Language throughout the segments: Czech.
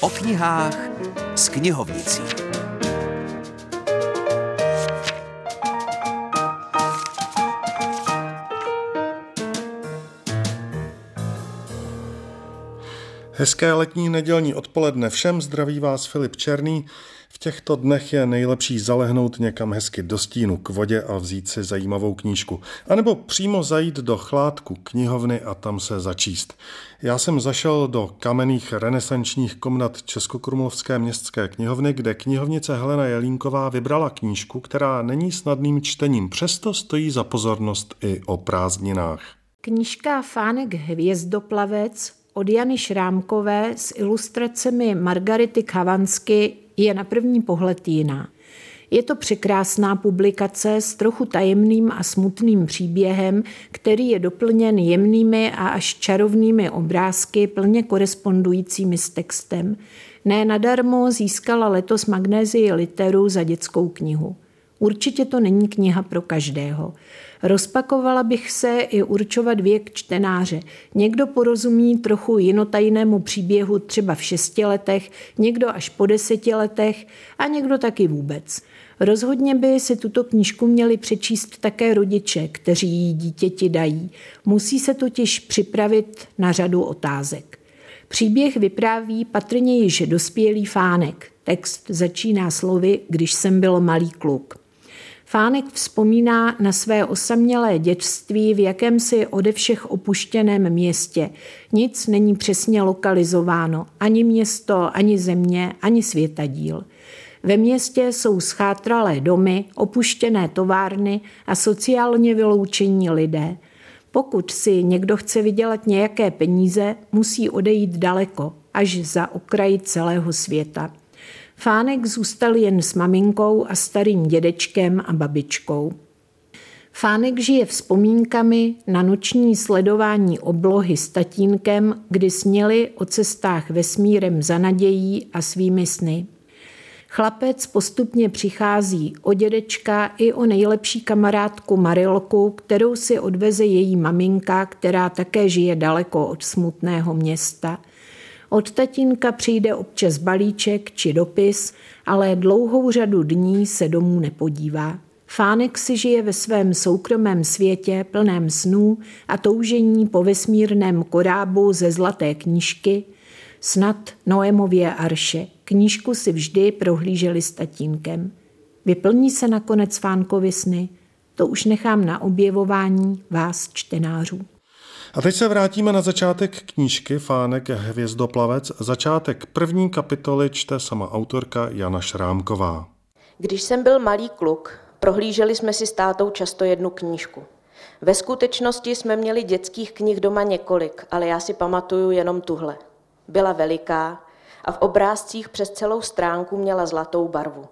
O knihách s knihovnicí. Hezké letní nedělní odpoledne všem, zdraví vás Filip Černý. Těchto dnech je nejlepší zalehnout někam hezky do stínu k vodě a vzít si zajímavou knížku. A nebo přímo zajít do chládku knihovny a tam se začíst. Já jsem zašel do kamenných renesančních komnat Českokrumlovské městské knihovny, kde knihovnice Helena Jelínková vybrala knížku, která není snadným čtením, přesto stojí za pozornost i o prázdninách. Knížka Fánek hvězdoplavec od Jany Šrámkové s ilustracemi Margarity Kavansky je na první pohled jiná. Je to překrásná publikace s trochu tajemným a smutným příběhem, který je doplněn jemnými a až čarovnými obrázky plně korespondujícími s textem. Ne nadarmo získala letos magnézii literu za dětskou knihu. Určitě to není kniha pro každého. Rozpakovala bych se i určovat věk čtenáře. Někdo porozumí trochu jinotajnému příběhu třeba v šesti letech, někdo až po deseti letech a někdo taky vůbec. Rozhodně by si tuto knížku měli přečíst také rodiče, kteří jí dítěti dají. Musí se totiž připravit na řadu otázek. Příběh vypráví patrně již dospělý fánek. Text začíná slovy, když jsem byl malý kluk. Fánek vzpomíná na své osamělé dětství v jakémsi ode všech opuštěném městě. Nic není přesně lokalizováno, ani město, ani země, ani světadíl. Ve městě jsou schátralé domy, opuštěné továrny a sociálně vyloučení lidé. Pokud si někdo chce vydělat nějaké peníze, musí odejít daleko, až za okraj celého světa. Fánek zůstal jen s maminkou a starým dědečkem a babičkou. Fánek žije vzpomínkami na noční sledování oblohy s tatínkem, kdy sněli o cestách vesmírem za nadějí a svými sny. Chlapec postupně přichází o dědečka i o nejlepší kamarádku Marilku, kterou si odveze její maminka, která také žije daleko od smutného města – od tatínka přijde občas balíček či dopis, ale dlouhou řadu dní se domů nepodívá. Fánek si žije ve svém soukromém světě plném snů a toužení po vesmírném korábu ze zlaté knížky, snad Noemově arše. Knížku si vždy prohlíželi s tatínkem. Vyplní se nakonec Fánkovi sny? To už nechám na objevování vás, čtenářů. A teď se vrátíme na začátek knížky Fánek hvězdoplavec. Začátek první kapitoly čte sama autorka Jana Šrámková. Když jsem byl malý kluk, prohlíželi jsme si s tátou často jednu knížku. Ve skutečnosti jsme měli dětských knih doma několik, ale já si pamatuju jenom tuhle. Byla veliká a v obrázcích přes celou stránku měla zlatou barvu.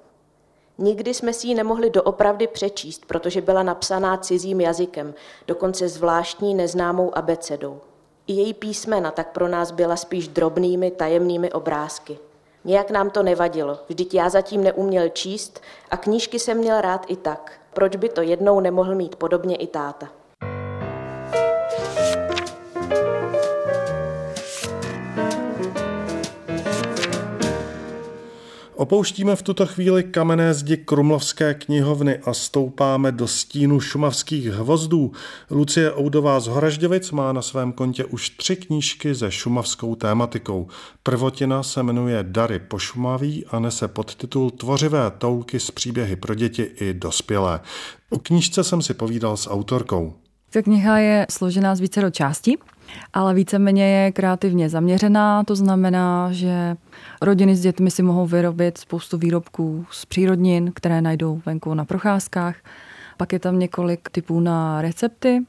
Nikdy jsme si ji nemohli doopravdy přečíst, protože byla napsaná cizím jazykem, dokonce zvláštní neznámou abecedou. I její písmena tak pro nás byla spíš drobnými tajemnými obrázky. Nějak nám to nevadilo, vždyť já zatím neuměl číst a knížky jsem měl rád i tak. Proč by to jednou nemohl mít podobně i táta? Opouštíme v tuto chvíli kamenné zdi Krumlovské knihovny a stoupáme do stínu šumavských hvozdů. Lucie Oudová z Horažďovic má na svém kontě už tři knížky se šumavskou tématikou. Prvotina se jmenuje Dary po Šumaví a nese podtitul Tvořivé toulky s příběhy pro děti i dospělé. O knížce jsem si povídal s autorkou. Ta kniha je složená z více do částí ale víceméně je kreativně zaměřená, to znamená, že rodiny s dětmi si mohou vyrobit spoustu výrobků z přírodnin, které najdou venku na procházkách. Pak je tam několik typů na recepty,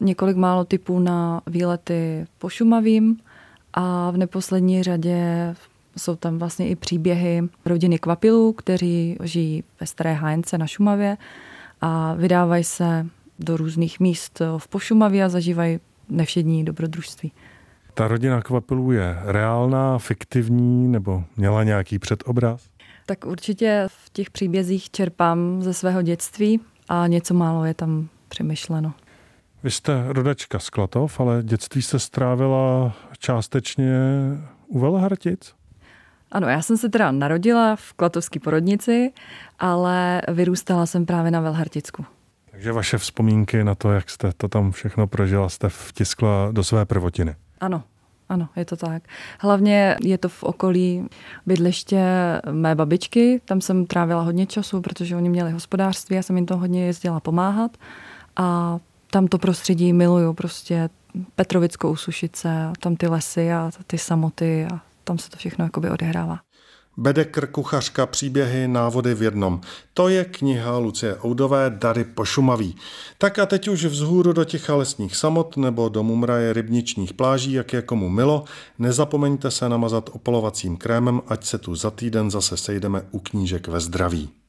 několik málo typů na výlety po Šumavím a v neposlední řadě jsou tam vlastně i příběhy rodiny Kvapilů, kteří žijí ve Staré Hájence na Šumavě a vydávají se do různých míst v Pošumavě a zažívají nevšední dobrodružství. Ta rodina kvapilů je reálná, fiktivní nebo měla nějaký předobraz? Tak určitě v těch příbězích čerpám ze svého dětství a něco málo je tam přemýšleno. Vy jste rodačka z Klatov, ale dětství se strávila částečně u Velhartic? Ano, já jsem se teda narodila v Klatovské porodnici, ale vyrůstala jsem právě na Velharticku. Takže vaše vzpomínky na to, jak jste to tam všechno prožila, jste vtiskla do své prvotiny. Ano, ano, je to tak. Hlavně je to v okolí bydliště mé babičky, tam jsem trávila hodně času, protože oni měli hospodářství, já jsem jim to hodně jezdila pomáhat a tam to prostředí miluju, prostě Petrovickou Sušice, tam ty lesy a ty samoty a tam se to všechno jakoby odehrává. Bedekr, kuchařka, příběhy, návody v jednom. To je kniha Lucie Oudové Dary po Šumaví. Tak a teď už vzhůru do těch lesních samot nebo do mumraje rybničních pláží, jak je komu milo, nezapomeňte se namazat opalovacím krémem, ať se tu za týden zase sejdeme u knížek ve zdraví.